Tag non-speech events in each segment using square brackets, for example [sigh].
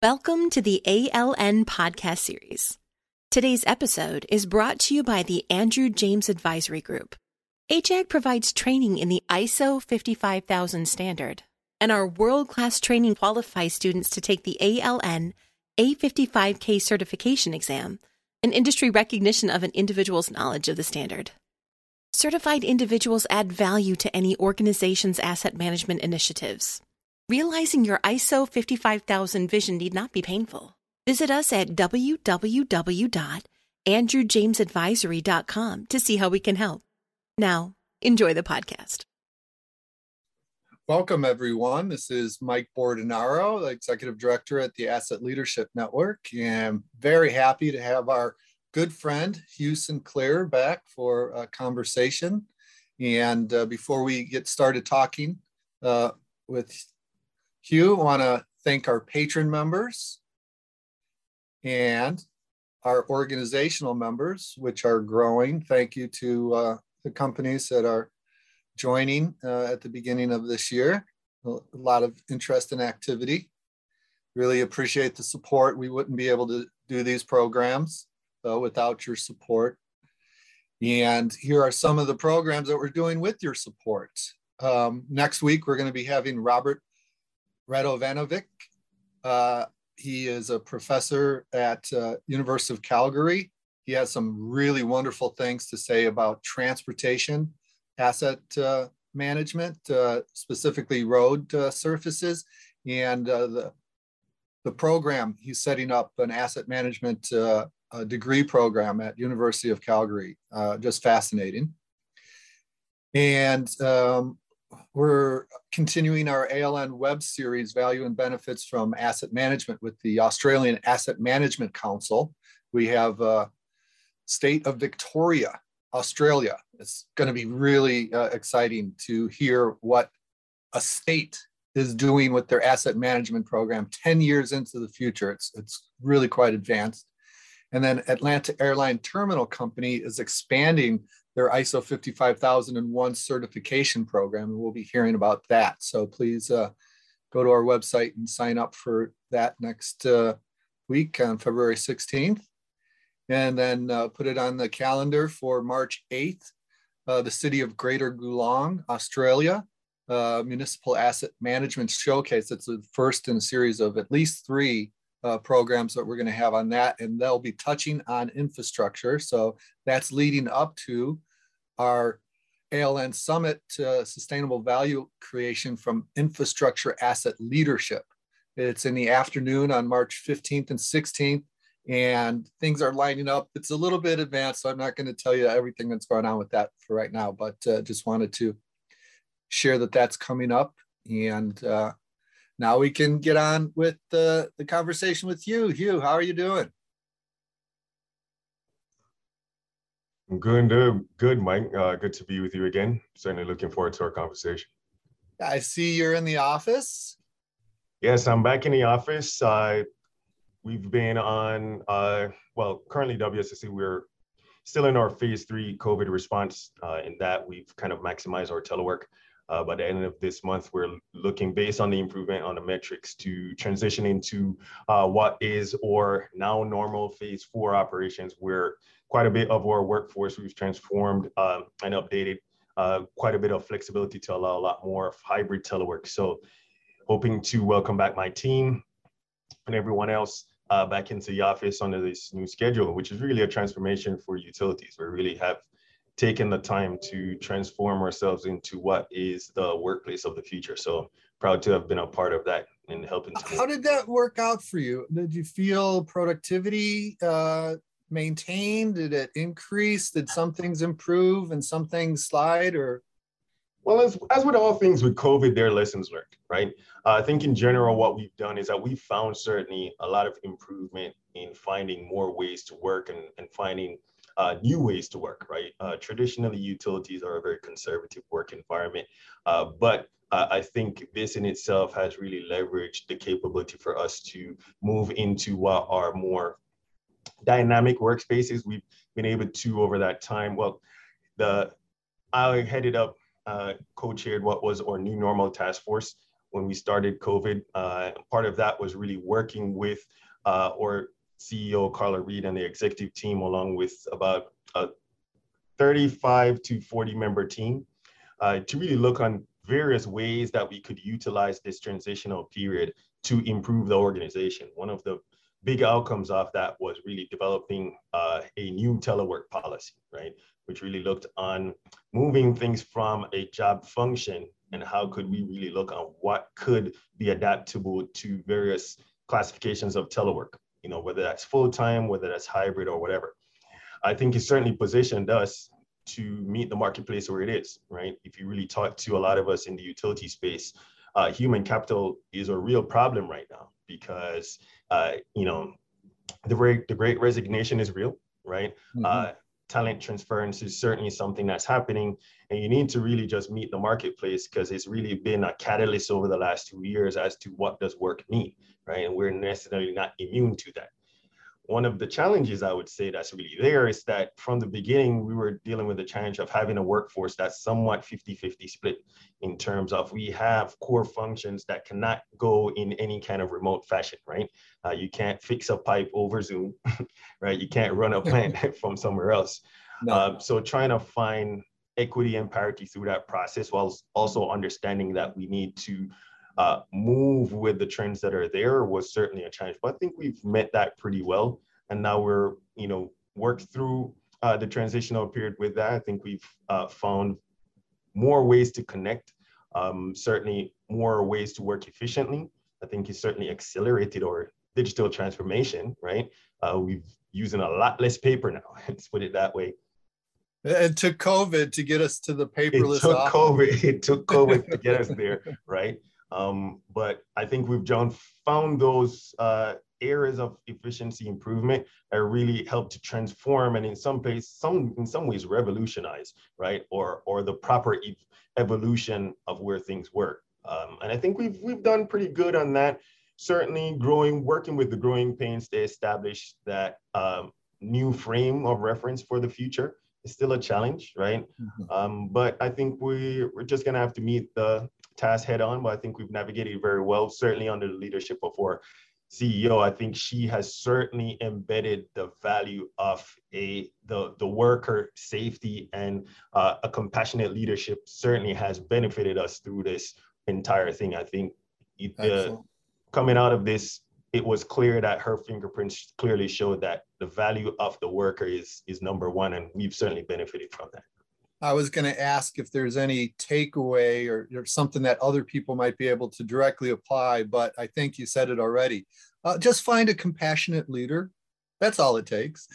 Welcome to the ALN podcast series. Today's episode is brought to you by the Andrew James Advisory Group. AJAG provides training in the ISO 55000 standard, and our world class training qualifies students to take the ALN A55K certification exam, an industry recognition of an individual's knowledge of the standard. Certified individuals add value to any organization's asset management initiatives. Realizing your ISO 55000 vision need not be painful. Visit us at www.andrewjamesadvisory.com to see how we can help. Now, enjoy the podcast. Welcome, everyone. This is Mike Bordenaro, the Executive Director at the Asset Leadership Network, and very happy to have our good friend Hugh Sinclair back for a conversation. And uh, before we get started talking uh, with Hugh, I want to thank our patron members and our organizational members, which are growing. Thank you to uh, the companies that are joining uh, at the beginning of this year. A lot of interest and activity. Really appreciate the support. We wouldn't be able to do these programs uh, without your support. And here are some of the programs that we're doing with your support. Um, next week, we're going to be having Robert Radovanovic. Uh, he is a professor at uh, University of Calgary. He has some really wonderful things to say about transportation, asset uh, management, uh, specifically road uh, surfaces, and uh, the the program he's setting up an asset management degree program at University of Calgary. just fascinating. And um, we're continuing our ALN web series, Value and Benefits from Asset Management, with the Australian Asset Management Council. We have uh, State of Victoria, Australia. It's going to be really uh, exciting to hear what a state is doing with their asset management program 10 years into the future. It's, it's really quite advanced. And then Atlanta Airline Terminal Company is expanding their ISO 55001 certification program, and we'll be hearing about that. So please uh, go to our website and sign up for that next uh, week on February 16th. And then uh, put it on the calendar for March 8th, uh, the city of Greater Geelong, Australia, uh, Municipal Asset Management Showcase. It's the first in a series of at least three uh, programs that we're going to have on that, and they'll be touching on infrastructure. So that's leading up to our ALN Summit to Sustainable Value Creation from Infrastructure Asset Leadership. It's in the afternoon on March 15th and 16th, and things are lining up. It's a little bit advanced, so I'm not going to tell you everything that's going on with that for right now, but uh, just wanted to share that that's coming up. And uh, now we can get on with the, the conversation with you. Hugh, how are you doing? I'm good, good, good, Mike. Uh, good to be with you again. Certainly looking forward to our conversation. I see you're in the office. Yes, I'm back in the office. Uh, we've been on, uh, well, currently WSSC, we're still in our phase three COVID response. Uh, in that, we've kind of maximized our telework. Uh, by the end of this month, we're looking based on the improvement on the metrics to transition into uh, what is or now normal phase four operations. We're quite a bit of our workforce we've transformed um, and updated uh, quite a bit of flexibility to allow a lot more hybrid telework. So hoping to welcome back my team and everyone else uh, back into the office under this new schedule, which is really a transformation for utilities. We really have taken the time to transform ourselves into what is the workplace of the future. So proud to have been a part of that and helping. How did that work out for you? Did you feel productivity uh, maintained? Did it increase? Did some things improve and some things slide or? Well, as, as with all things with COVID, there are lessons learned, right? Uh, I think in general, what we've done is that we've found certainly a lot of improvement in finding more ways to work and, and finding uh, new ways to work, right? Uh, traditionally, utilities are a very conservative work environment, uh, but uh, I think this in itself has really leveraged the capability for us to move into what are more dynamic workspaces we've been able to over that time. Well, the I headed up, uh, co-chaired what was our new normal task force, when we started COVID. Uh, part of that was really working with our CEO, Carla Reid, and the executive team, along with about a 35 to 40 member team, uh, to really look on various ways that we could utilize this transitional period to improve the organization. One of the big outcomes of that was really developing uh, a new telework policy, right? Which really looked on moving things from a job function and how could we really look on what could be adaptable to various classifications of telework, you know, whether that's full-time, whether that's hybrid or whatever. I think it certainly positioned us to meet the marketplace where it is, right? If you really talk to a lot of us in the utility space, uh, human capital is a real problem right now because, uh, you know, the great, the great resignation is real, right? Mm-hmm. Uh, talent transference is certainly something that's happening and you need to really just meet the marketplace because it's really been a catalyst over the last two years as to what does work mean right? And we're necessarily not immune to that one of the challenges I would say that's really there is that from the beginning, we were dealing with the challenge of having a workforce that's somewhat 50 50 split in terms of we have core functions that cannot go in any kind of remote fashion, right? Uh, you can't fix a pipe over Zoom, [laughs] right? You can't run a plant [laughs] from somewhere else. No. Uh, so trying to find equity and parity through that process while also understanding that we need to uh, move with the trends that are there was certainly a challenge. But I think we've met that pretty well. And now we're, you know, worked through uh, the transitional period with that. I think we've uh, found more ways to connect, um, certainly more ways to work efficiently. I think it's certainly accelerated our digital transformation, right? Uh, we've using a lot less paper now, [laughs] let's put it that way. It took COVID to get us to the paperless. It took COVID. [laughs] It took COVID to get us there, right? Um, but I think we've John found those uh, areas of efficiency improvement that really help to transform and in some ways, some in some ways revolutionize, right? Or or the proper ev- evolution of where things work. Um, and I think we've we've done pretty good on that. Certainly, growing, working with the growing pains to establish that um, new frame of reference for the future is still a challenge, right? Mm-hmm. Um, but I think we we're just gonna have to meet the task head on, but I think we've navigated very well, certainly under the leadership of our CEO. I think she has certainly embedded the value of a the, the worker safety and uh, a compassionate leadership certainly has benefited us through this entire thing. I think uh, coming out of this, it was clear that her fingerprints clearly showed that the value of the worker is is number one, and we've certainly benefited from that. I was going to ask if there's any takeaway or, or, something that other people might be able to directly apply, but I think you said it already. Uh, just find a compassionate leader. That's all it takes.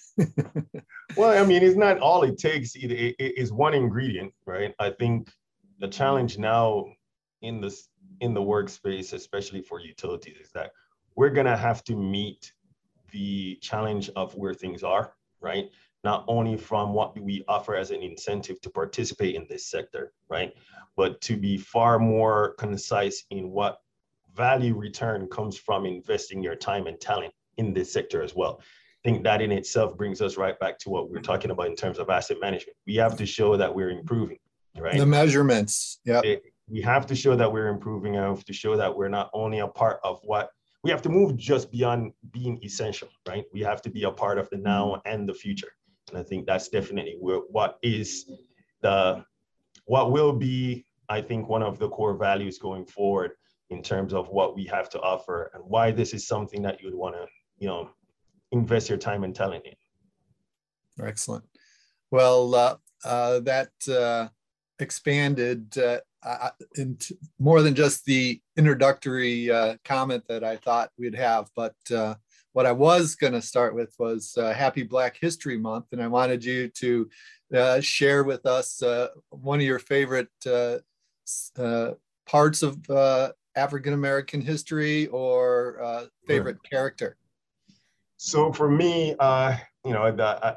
[laughs] well, I mean, it's not all it takes. It, it, it is one ingredient, right? I think the challenge now in this in the workspace, especially for utilities, is that we're going to have to meet the challenge of where things are, right? Not only from what we offer as an incentive to participate in this sector, right? But to be far more concise in what value return comes from investing your time and talent in this sector as well. I think that in itself brings us right back to what we are talking about in terms of asset management. We have to show that we're improving, right? The measurements, yeah. We have to show that we're improving and have to show that we're not only a part of what we have to move just beyond being essential, right? We have to be a part of the now and the future. And I think that's definitely what is the, what will be, I think, one of the core values going forward in terms of what we have to offer and why this is something that you would want to, you know, invest your time and talent in. Excellent. Well, uh, uh, that uh, expanded uh, into more than just the introductory uh, comment that I thought we'd have, but uh, what I was going to start with was uh, Happy Black History Month, and I wanted you to uh, share with us uh, one of your favorite uh, uh, parts of uh, African American history or favorite right. character. So for me, you know, the, I,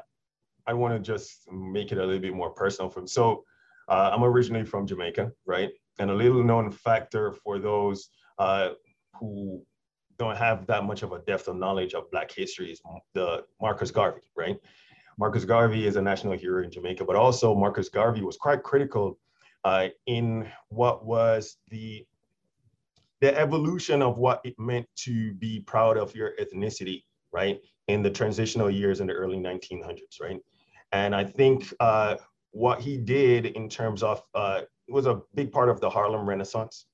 I want to just make it a little bit more personal From. So I'm originally from Jamaica, right? And a little known factor for those who don't have that much of a depth of knowledge of Black history is the Marcus Garvey, right? Marcus Garvey is a national hero in Jamaica, but also Marcus Garvey was quite critical uh, in what was the the evolution of what it meant to be proud of your ethnicity, right? In the transitional years in the early 1900s, right? And I think uh, what he did in terms of uh, was a big part of the Harlem Renaissance,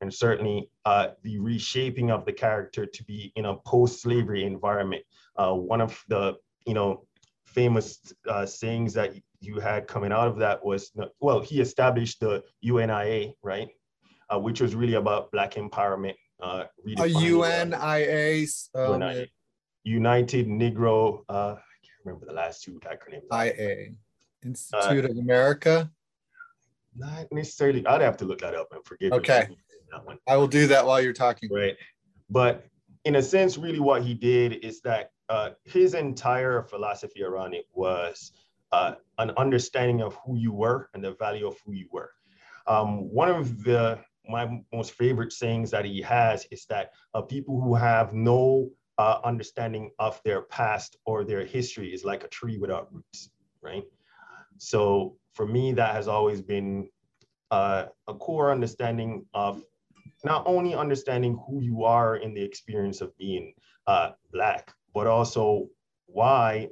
and certainly uh, the reshaping of the character to be in a post-slavery environment. Uh, one of the you know famous uh, sayings that you had coming out of that was well, he established the UNIA, right, uh, which was really about Black empowerment. Uh, a UNIA, um, United Negro. Uh, I can't remember the last two acronyms. IA, Institute of America. Not necessarily. I'd have to look that up and forgive okay. me. Okay. I will do that while you're talking. Right. But in a sense, really what he did is that uh, his entire philosophy around it was uh, an understanding of who you were and the value of who you were. Um, one of the my most favorite sayings that he has is that uh, people who have no uh, understanding of their past or their history is like a tree without roots, right? So for me, that has always been uh, a core understanding of not only understanding who you are in the experience of being uh, Black, but also why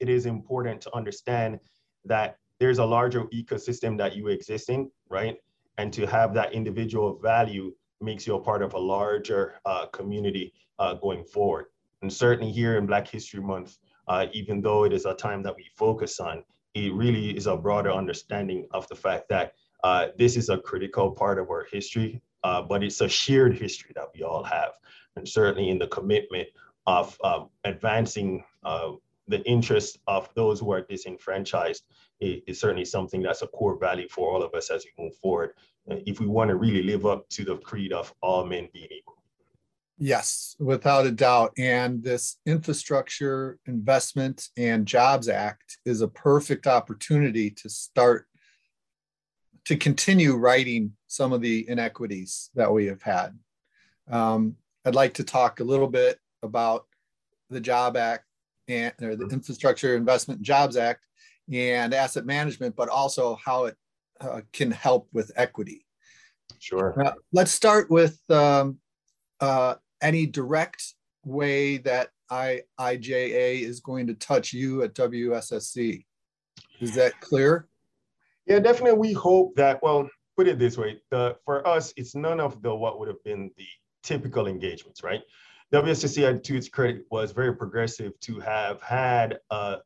it is important to understand that there's a larger ecosystem that you exist in, right? And to have that individual value makes you a part of a larger uh, community uh, going forward. And certainly here in Black History Month, uh, even though it is a time that we focus on, it really is a broader understanding of the fact that uh, this is a critical part of our history, uh, but it's a shared history that we all have. And certainly in the commitment of um, advancing uh, the interests of those who are disenfranchised is, certainly something that's a core value for all of us as we move forward. Uh, if we want to really live up to the creed of all men being equal. Yes, without a doubt. And this Infrastructure Investment and Jobs Act is a perfect opportunity to start to continue writing some of the inequities that we have had. Um, I'd like to talk a little bit about the Job Act and or the Infrastructure Investment and Jobs Act and asset management, but also how it uh, can help with equity. Sure. Uh, let's start with um, uh, any direct way that I, IJA is going to touch you at WSSC. Is that clear? Yeah, definitely. We hope that, well, put it this way, the, for us, it's none of the what would have been the typical engagements, right? WSSC, to its credit, was very progressive to have had a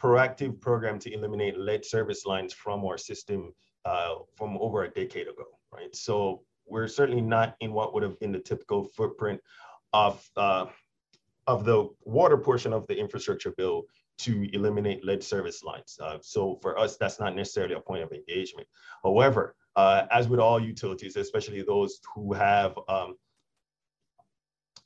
proactive program to eliminate lead service lines from our system uh, from over a decade ago, right? So we're certainly not in what would have been the typical footprint of, uh, of the water portion of the infrastructure bill to eliminate lead service lines. Uh, so for us, that's not necessarily a point of engagement. However, uh, as with all utilities, especially those who have um,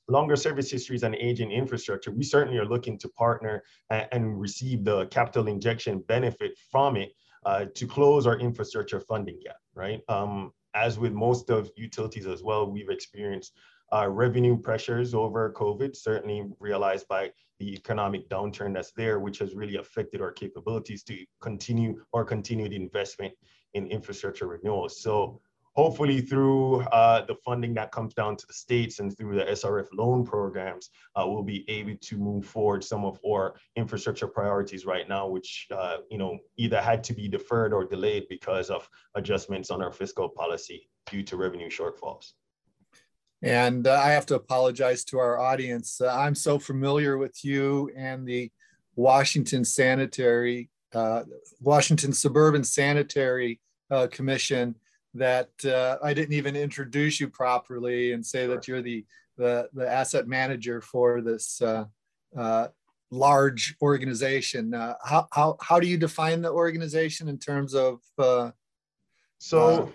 longer service histories and aging infrastructure, we certainly are looking to partner and, and receive the capital injection benefit from it uh, to close our infrastructure funding gap, right? Um, as with most of utilities as well, we've experienced uh, revenue pressures over COVID, certainly realized by the economic downturn that's there, which has really affected our capabilities to continue or continued investment in infrastructure renewal. So hopefully through uh, the funding that comes down to the states and through the SRF loan programs, uh, we'll be able to move forward some of our infrastructure priorities right now, which uh, you know either had to be deferred or delayed because of adjustments on our fiscal policy due to revenue shortfalls. And uh, I have to apologize to our audience. Uh, I'm so familiar with you and the Washington Sanitary, uh, Washington Suburban Sanitary Commission that uh, I didn't even introduce you properly and say that you're the the, the asset manager for this uh, uh, large organization. Uh, how, how, how do you define the organization in terms of? Uh, so, uh,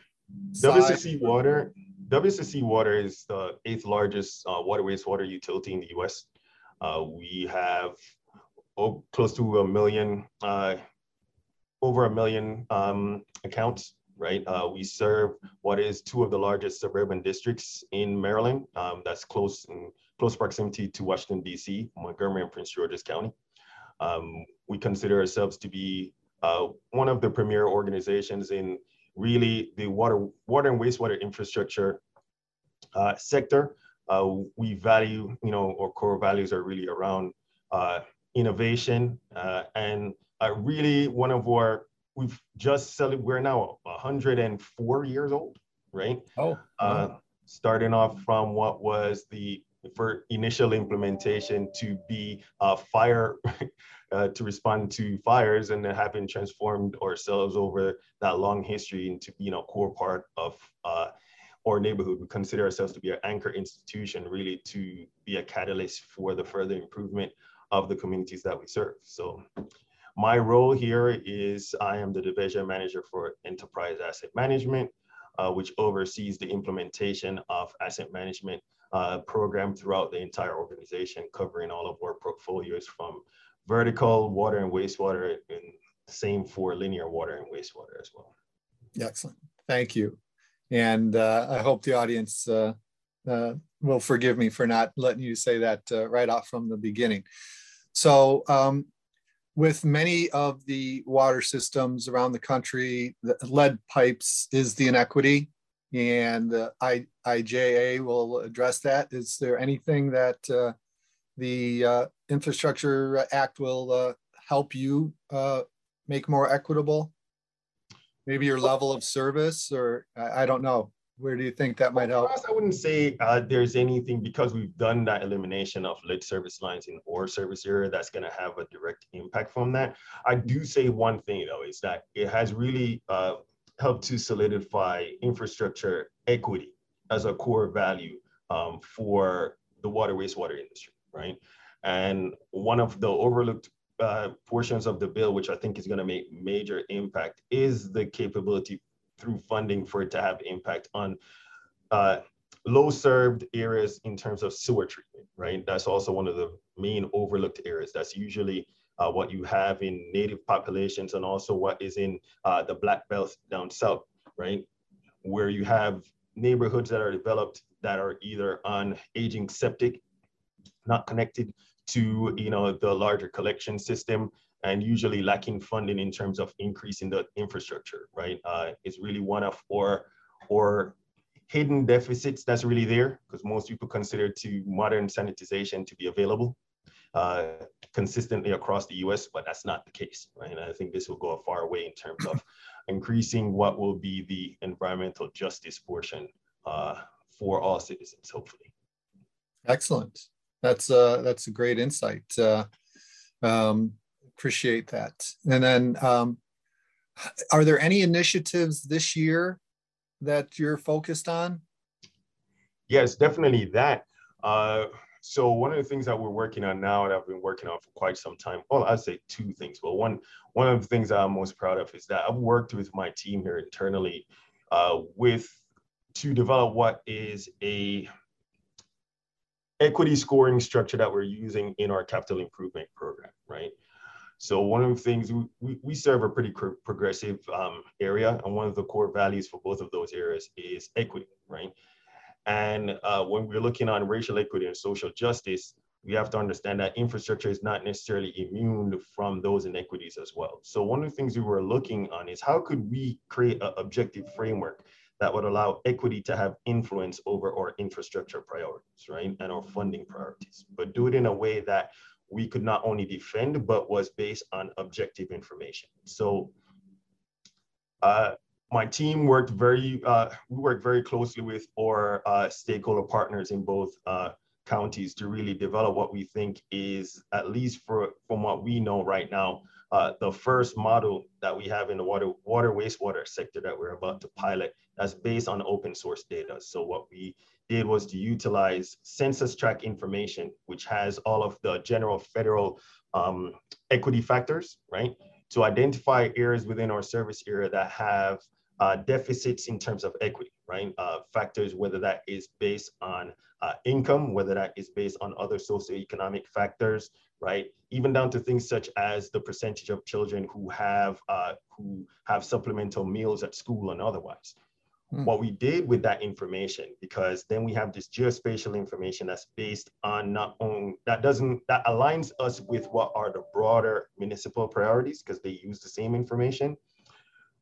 WSSC Water, WSSC Water is the eighth largest water wastewater utility in the U.S. we have oh, close to a million, over a million um, accounts right? Uh, we serve what is two of the largest suburban districts in Maryland. Um, that's close in close proximity to Washington, D.C., Montgomery and Prince George's County. Um, we consider ourselves to be uh, one of the premier organizations in really the water, water and wastewater infrastructure uh, sector. Uh, we value, you know, our core values are really around uh, innovation and really one of our we've just celebrated, we're now 104 years old, right? Oh, uh, starting off from what was the for initial implementation to be uh, fire, [laughs] uh, to respond to fires and having transformed ourselves over that long history into being a core part of uh, our neighborhood. We consider ourselves to be an anchor institution, really to be a catalyst for the further improvement of the communities that we serve. So my role here is I am the division manager for enterprise asset management, uh, which oversees the implementation of asset management uh, program throughout the entire organization, covering all of our portfolios from vertical water and wastewater and same for linear water and wastewater as well. Excellent. Thank you. And uh, I hope the audience uh, uh, will forgive me for not letting you say that uh, right off from the beginning. So um, with many of the water systems around the country, the lead pipes is the inequity, and the I, IJA will address that. Is there anything that uh, the uh, Infrastructure Act will uh, help you uh, make more equitable? Maybe your level of service, or I, I don't know. Where do you think that might help? Us, I wouldn't say uh, there's anything because we've done that elimination of lead service lines in our service area that's going to have a direct impact from that. I do say one thing though is that it has really uh, helped to solidify infrastructure equity as a core value um, for the water wastewater industry, right? And one of the overlooked uh, portions of the bill, which I think is going to make major impact, is the capability through funding for it to have impact on uh, low served areas in terms of sewer treatment, right? That's also one of the main overlooked areas. That's usually uh, what you have in native populations and also what is in uh, the black belt down south, right? Where you have neighborhoods that are developed that are either on aging septic, not connected to you know the larger collection system, and usually lacking funding in terms of increasing the infrastructure, right? Uh, it's really one of our, or hidden deficits that's really there because most people consider to modern sanitization to be available uh, consistently across the US, but that's not the case, right? And I think this will go a far way in terms of [coughs] increasing what will be the environmental justice portion uh, for all citizens, hopefully. Excellent. That's uh, that's a great insight. Uh, um, appreciate that. And then, um, are there any initiatives this year that you're focused on? Yes, definitely that. Uh, so one of the things that we're working on now that I've been working on for quite some time, well, I'd say two things. Well, one, one of the things that I'm most proud of is that I've worked with my team here internally uh, with to develop what is a equity scoring structure that we're using in our capital improvement program, right? So one of the things we, we serve a pretty progressive um, area, and one of the core values for both of those areas is equity, right? And uh, when we're looking on racial equity and social justice, we have to understand that infrastructure is not necessarily immune from those inequities as well. So one of the things we were looking on is how could we create an objective framework that would allow equity to have influence over our infrastructure priorities, right? And our funding priorities, but do it in a way that we could not only defend, but was based on objective information. So uh, my team worked very, uh, we worked very closely with our uh, stakeholder partners in both uh, counties to really develop what we think is, at least for from what we know right now, uh, the first model that we have in the water, water wastewater sector that we're about to pilot that's based on open source data. So what we did was to utilize census tract information, which has all of the general federal um, equity factors, right? To identify areas within our service area that have uh, deficits in terms of equity, right? Uh, factors, whether that is based on uh, income, whether that is based on other socioeconomic factors, right? Even down to things such as the percentage of children who have uh, who have supplemental meals at school and otherwise, Hmm. What we did with that information, because then we have this geospatial information that's based on not only that doesn't that aligns us with what are the broader municipal priorities because they use the same information.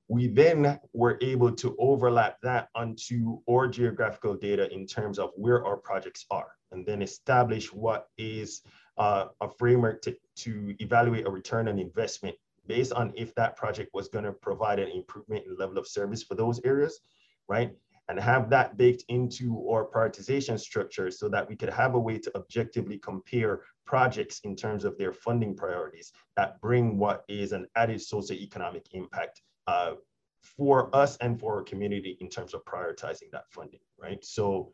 we then were able to overlap that onto our geographical data in terms of where our projects are, and then establish what is uh, a framework to, to evaluate a return on investment based on if that project was going to provide an improvement in level of service for those areas, right? And have that baked into our prioritization structure so that we could have a way to objectively compare projects in terms of their funding priorities that bring what is an added socioeconomic impact uh, for us and for our community in terms of prioritizing that funding, right? So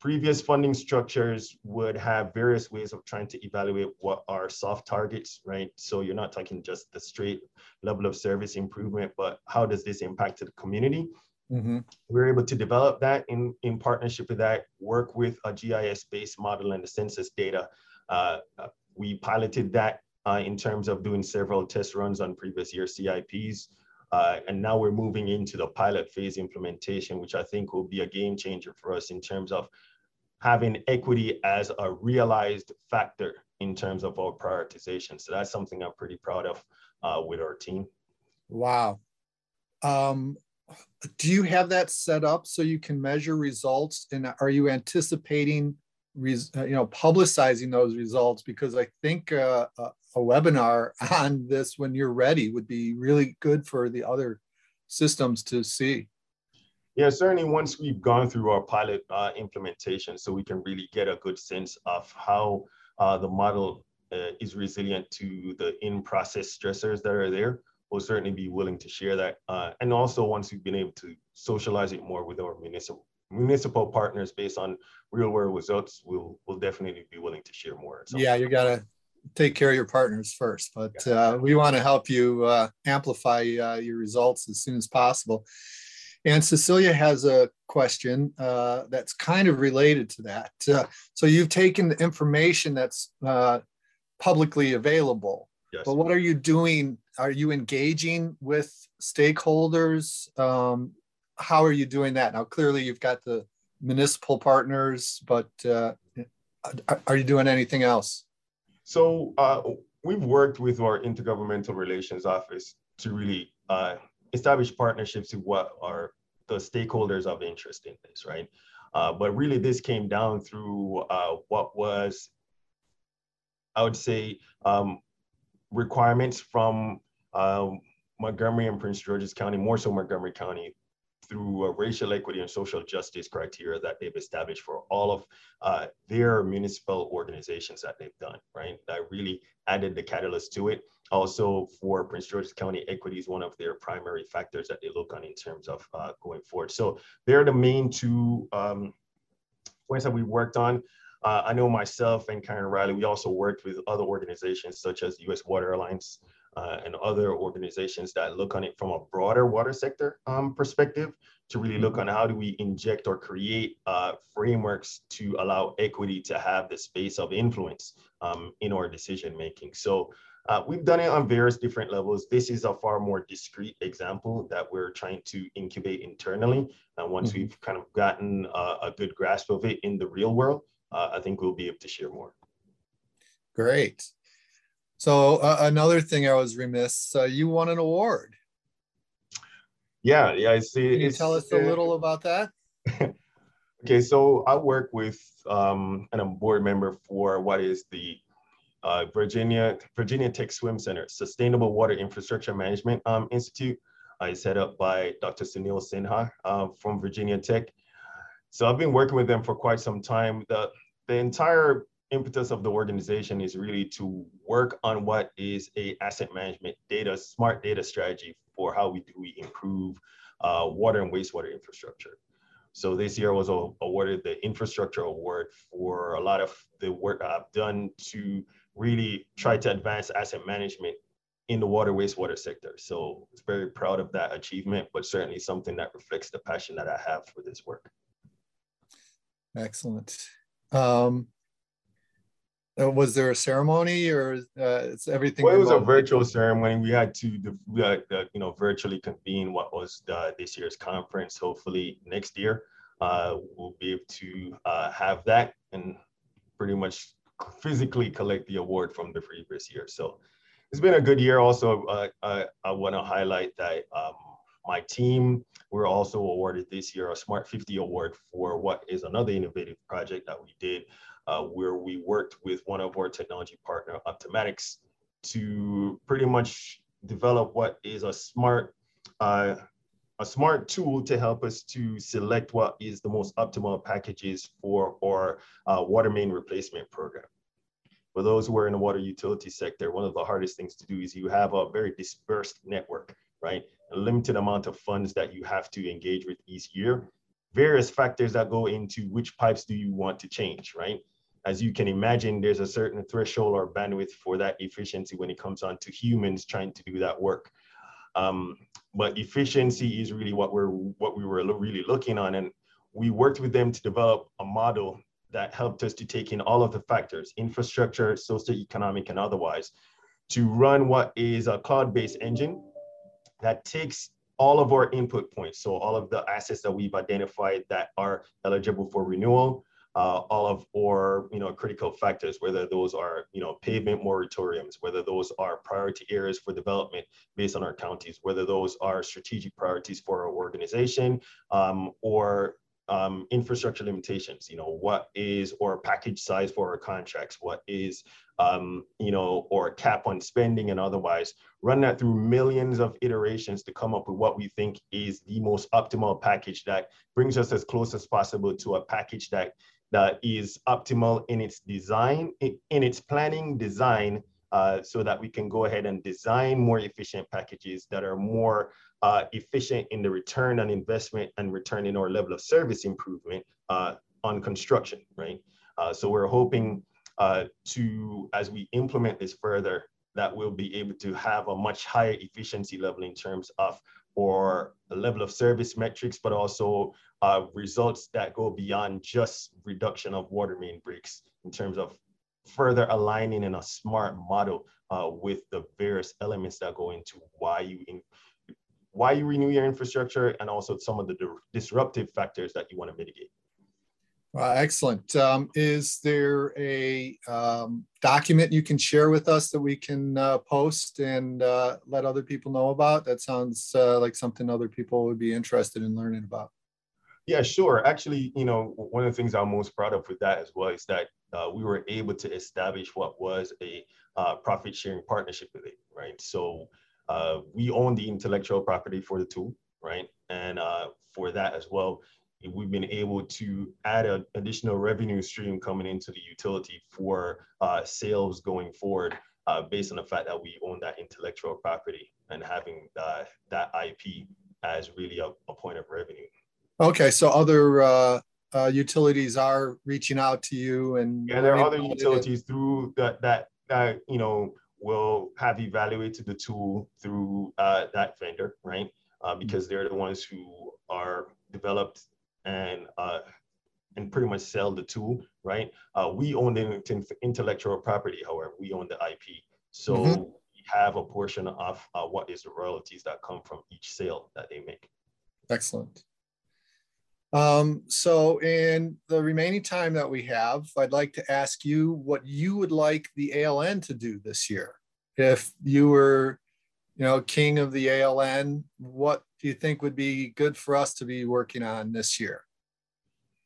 previous funding structures would have various ways of trying to evaluate what are soft targets, right? So you're not talking just the straight level of service improvement, but how does this impact the community? Mm-hmm. We're able to develop that in, in partnership with that, work with a GIS-based model and the census data. Uh, uh, we piloted that uh, in terms of doing several test runs on previous year CIPs. Uh, and now we're moving into the pilot phase implementation, which I think will be a game changer for us in terms of having equity as a realized factor in terms of our prioritization. So that's something I'm pretty proud of uh, with our team. Wow. Um, do you have that set up so you can measure results? And are you anticipating, uh, you know, publicizing those results? Because I think uh, a, a webinar [laughs] on this when you're ready would be really good for the other systems to see. Yeah, certainly once we've gone through our pilot uh, implementation, so we can really get a good sense of how uh, the model uh, is resilient to the in-process stressors that are there, we'll certainly be willing to share that. Uh, and also once we've been able to socialize it more with our municipal municipal partners based on real world results, we'll, we'll definitely be willing to share more. Yeah, you gotta take care of your partners first, but uh, we want to help you uh, amplify uh, your results as soon as possible. And Cecilia has a question uh, that's kind of related to that. Uh, so you've taken the information that's uh, publicly available, yes. but what are you doing? Are you engaging with stakeholders? Um, how are you doing that? Now, clearly you've got the municipal partners, but are you doing anything else? So uh, we've worked with our intergovernmental relations office to really uh, establish partnerships with what are the stakeholders of interest in this, right? Uh, but really, this came down through uh, what was, I would say, um, requirements from um, Montgomery and Prince George's County, more so Montgomery County, through a racial equity and social justice criteria that they've established for all of uh, their municipal organizations that they've done, right? That really added the catalyst to it. Also, for Prince George's County, equity is one of their primary factors that they look on in terms of uh, going forward. So they're the main two um, points that we worked on. Uh, I know myself and Karen Riley, we also worked with other organizations such as US Water Alliance, uh, and other organizations that look on it from a broader water sector um, perspective to really look on how do we inject or create uh, frameworks to allow equity to have the space of influence um, in our decision making. So uh, we've done it on various different levels. This is a far more discrete example that we're trying to incubate internally. And once mm-hmm. we've kind of gotten uh, a good grasp of it in the real world, uh, I think we'll be able to share more. Great. So uh, another thing I was remiss, uh, you won an award. Yeah, yeah, I see. Can you tell us a little about that? [laughs] okay, so I work with um, and I'm board member for what is the uh, Virginia Virginia Tech Swim Center Sustainable Water Infrastructure Management um, Institute. I set up by Dr. Sunil Sinha uh, from Virginia Tech. So I've been working with them for quite some time. The the entire impetus of the organization is really to work on what is a asset management data, smart data strategy for how we do we improve uh, water and wastewater infrastructure. So this year was awarded the infrastructure award for a lot of the work I've done to really try to advance asset management in the water wastewater sector. So it's very proud of that achievement, but certainly something that reflects the passion that I have for this work. Excellent. Um, uh, was there a ceremony or uh, it's everything? Well, it was a virtual ceremony. We had to, we had, uh, you know, virtually convene what was the, this year's conference. Hopefully next year, uh, we'll be able to uh, have that and pretty much physically collect the award from the previous year. So it's been a good year. Also, uh, I, I want to highlight that um, my team we're also awarded this year a Smart 50 award for what is another innovative project that we did, uh, where we worked with one of our technology partner, Optimatics, to pretty much develop what is a smart uh, a smart tool to help us to select what is the most optimal packages for our uh, water main replacement program. For those who are in the water utility sector, one of the hardest things to do is you have a very dispersed network, right? A limited amount of funds that you have to engage with each year. Various factors that go into which pipes do you want to change, right? As you can imagine, there's a certain threshold or bandwidth for that efficiency when it comes on to humans trying to do that work. Um, but efficiency is really what we're what we were really looking on, and we worked with them to develop a model that helped us to take in all of the factors, infrastructure, socioeconomic, and otherwise, to run what is a cloud-based engine that takes all of our input points, so all of the assets that we've identified that are eligible for renewal, uh, all of our you know critical factors, whether those are you know pavement moratoriums, whether those are priority areas for development based on our counties, whether those are strategic priorities for our organization, um, or um, infrastructure limitations. You know, what is or package size for our contracts? What is um, you know, or cap on spending and otherwise, run that through millions of iterations to come up with what we think is the most optimal package that brings us as close as possible to a package that that is optimal in its design, in its planning design, uh, so that we can go ahead and design more efficient packages that are more uh, efficient in the return on investment and return in our level of service improvement uh, on construction, right? Uh, so we're hoping uh, to, as we implement this further, that we'll be able to have a much higher efficiency level in terms of or level of service metrics, but also uh, results that go beyond just reduction of water main breaks in terms of further aligning in a smart model uh, with the various elements that go into why you in, why you renew your infrastructure and also some of the disruptive factors that you want to mitigate. Uh, excellent. Um, is there a um, document you can share with us that we can uh, post and uh, let other people know about? That sounds uh, like something other people would be interested in learning about. Yeah, sure. Actually, you know, one of the things I'm most proud of with that as well is that uh, we were able to establish what was a uh, profit sharing partnership with it, right? So we own the intellectual property for the tool, right? And for that as well, we've been able to add an additional revenue stream coming into the utility for uh, sales going forward uh, based on the fact that we own that intellectual property and having uh, that IP as really a, a, point of revenue. Okay, so other uh, uh, utilities are reaching out to you and yeah, there are other utilities through that that that you know will have evaluated the tool through uh, that vendor, right? because they're the ones who are developed and uh, and pretty much sell the tool, right? Uh, we own the intellectual property, however, we own the IP. So mm-hmm. we have a portion of uh, what is the royalties that come from each sale that they make. Excellent. Um, so in the remaining time that we have, I'd like to ask you what you would like the ALN to do this year. If you were, you know, king of the ALN, what do you think would be good for us to be working on this year?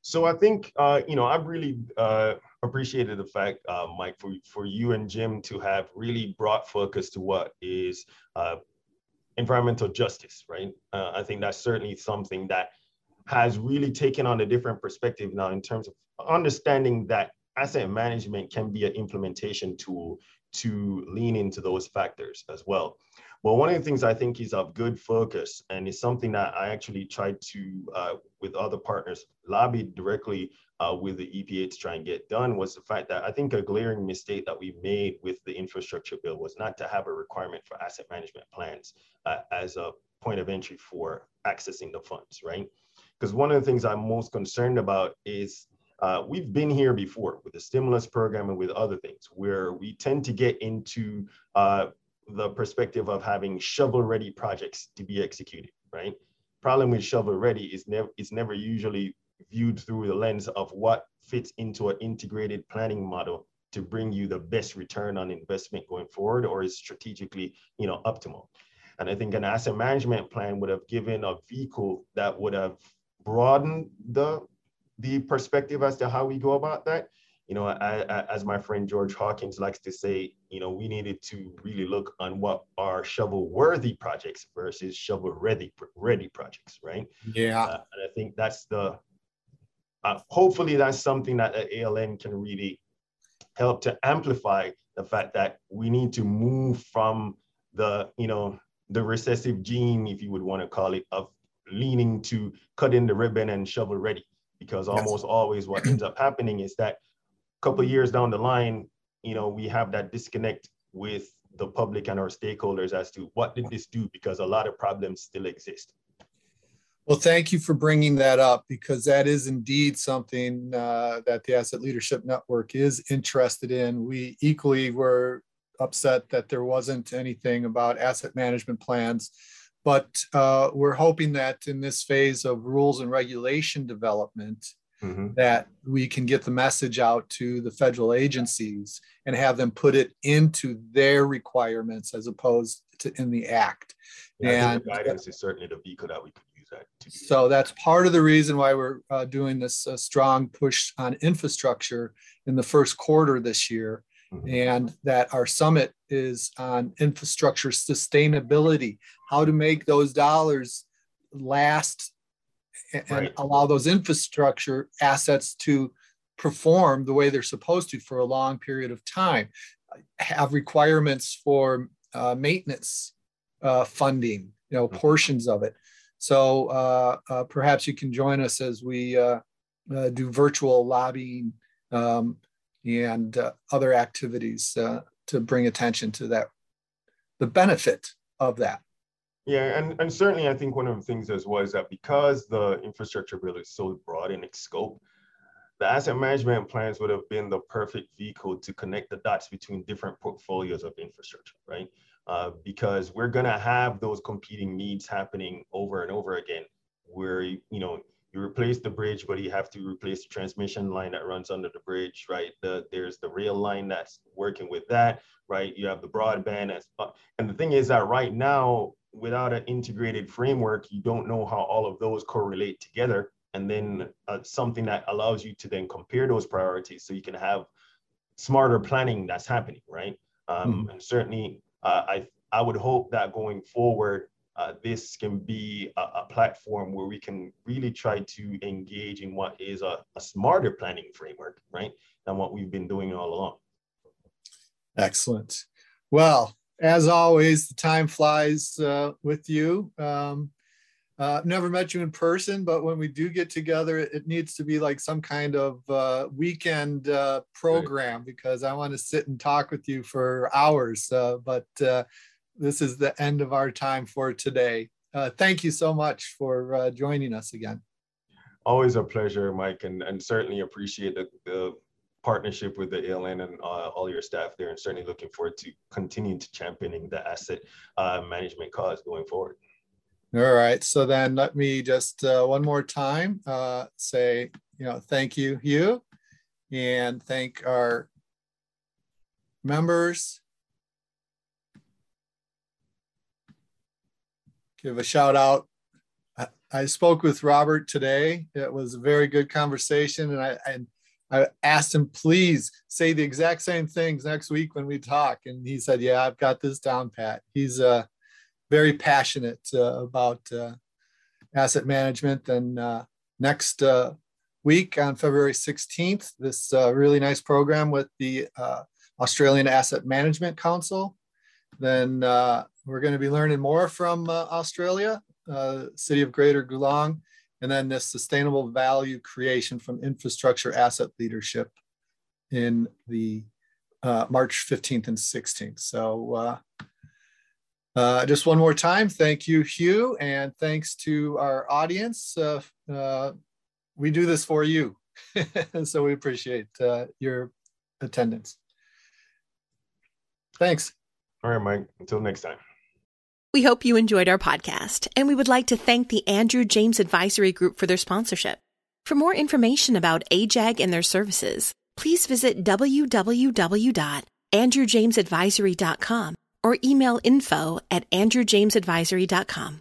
So I think uh, you know I've really uh, appreciated the fact, uh, Mike, for for you and Jim to have really brought focus to what is uh, environmental justice, right? Uh, I think that's certainly something that has really taken on a different perspective now in terms of understanding that asset management can be an implementation tool to lean into those factors as well. Well, one of the things I think is of good focus, and is something that I actually tried to, uh, with other partners, lobby directly uh, with the EPA to try and get done, was the fact that I think a glaring mistake that we made with the infrastructure bill was not to have a requirement for asset management plans uh, as a point of entry for accessing the funds, right? Because one of the things I'm most concerned about is uh, we've been here before with the stimulus program and with other things where we tend to get into uh, the perspective of having shovel ready projects to be executed, right? Problem with shovel ready is never it's never usually viewed through the lens of what fits into an integrated planning model to bring you the best return on investment going forward or is strategically, you know, optimal. And I think an asset management plan would have given a vehicle that would have broadened the the perspective as to how we go about that. You know, I, I, as my friend George Hawkins likes to say, you know, we needed to really look on what are shovel-worthy projects versus shovel-ready ready projects, right? Yeah. Uh, and I think that's the. Uh, hopefully, that's something that the ALN can really help to amplify the fact that we need to move from the, you know, the recessive gene, if you would want to call it, of leaning to cut in the ribbon and shovel ready. Because almost yes. always what ends up happening is that a couple of years down the line, you know, we have that disconnect with the public and our stakeholders as to what did this do because a lot of problems still exist. Well, thank you for bringing that up because that is indeed something uh, that the Asset Leadership Network is interested in. We equally were upset that there wasn't anything about asset management plans. But uh, we're hoping that in this phase of rules and regulation development, mm-hmm. that we can get the message out to the federal agencies and have them put it into their requirements as opposed to in the act. Yeah, and guidance is certainly the vehicle that we could use that. so that's part of the reason why we're uh, doing this uh, strong push on infrastructure in the first quarter this year. And that our summit is on infrastructure sustainability, how to make those dollars last and right. allow those infrastructure assets to perform the way they're supposed to for a long period of time, have requirements for uh, maintenance uh, funding, you know, mm-hmm. portions of it. So uh, uh perhaps you can join us as we uh, uh, do virtual lobbying um, and uh, other activities uh, to bring attention to that, the benefit of that. Yeah, and, and certainly I think one of the things as well is that because the infrastructure bill is so broad in its scope, the asset management plans would have been the perfect vehicle to connect the dots between different portfolios of infrastructure, right? Uh, because we're gonna have those competing needs happening over and over again, where you know you replace the bridge, but you have to replace the transmission line that runs under the bridge, right? The, there's the rail line that's working with that, right? You have the broadband. That's, and the thing is that right now, without an integrated framework, you don't know how all of those correlate together. And then uh, something that allows you to then compare those priorities so you can have smarter planning that's happening, right? Um, mm. And certainly, uh, I, I would hope that going forward, uh, this can be a, a, platform where we can really try to engage in what is a, a, smarter planning framework, right, than what we've been doing all along. Excellent. Well, as always, the time flies uh, with you. Um, uh, never met you in person, but when we do get together, it, it needs to be like some kind of uh, weekend uh, program because I want to sit and talk with you for hours. Uh, but uh, this is the end of our time for today. Uh, thank you so much for uh, joining us again. Always a pleasure, Mike, and, and certainly appreciate the, the partnership with the ALN and uh, all your staff there, and certainly looking forward to continuing to championing the asset uh, management cause going forward. All right. So then let me just uh, one more time uh, say, you know, thank you, Hugh, and thank our members give a shout out. I spoke with Robert today. It was a very good conversation, and I, I, I asked him, please say the exact same things next week when we talk. And he said, "Yeah, I've got this down pat." He's uh, very passionate uh, about uh, asset management. And uh, next uh, week on February 16th, this uh, really nice program with the Australian Asset Management Council. Then we're going to be learning more from uh, Australia, uh, city of Greater Geelong, and then this sustainable value creation from infrastructure asset leadership in the uh, March 15th and 16th. So uh, uh, just one more time, thank you, Hugh, and thanks to our audience. Uh, we do this for you, [laughs] so we appreciate your attendance. Thanks. All right, Mike. Until next time. We hope you enjoyed our podcast, and we would like to thank the Andrew James Advisory Group for their sponsorship. For more information about AJAG and their services, please visit www.andrewjamesadvisory.com or email info at andrewjamesadvisory.com.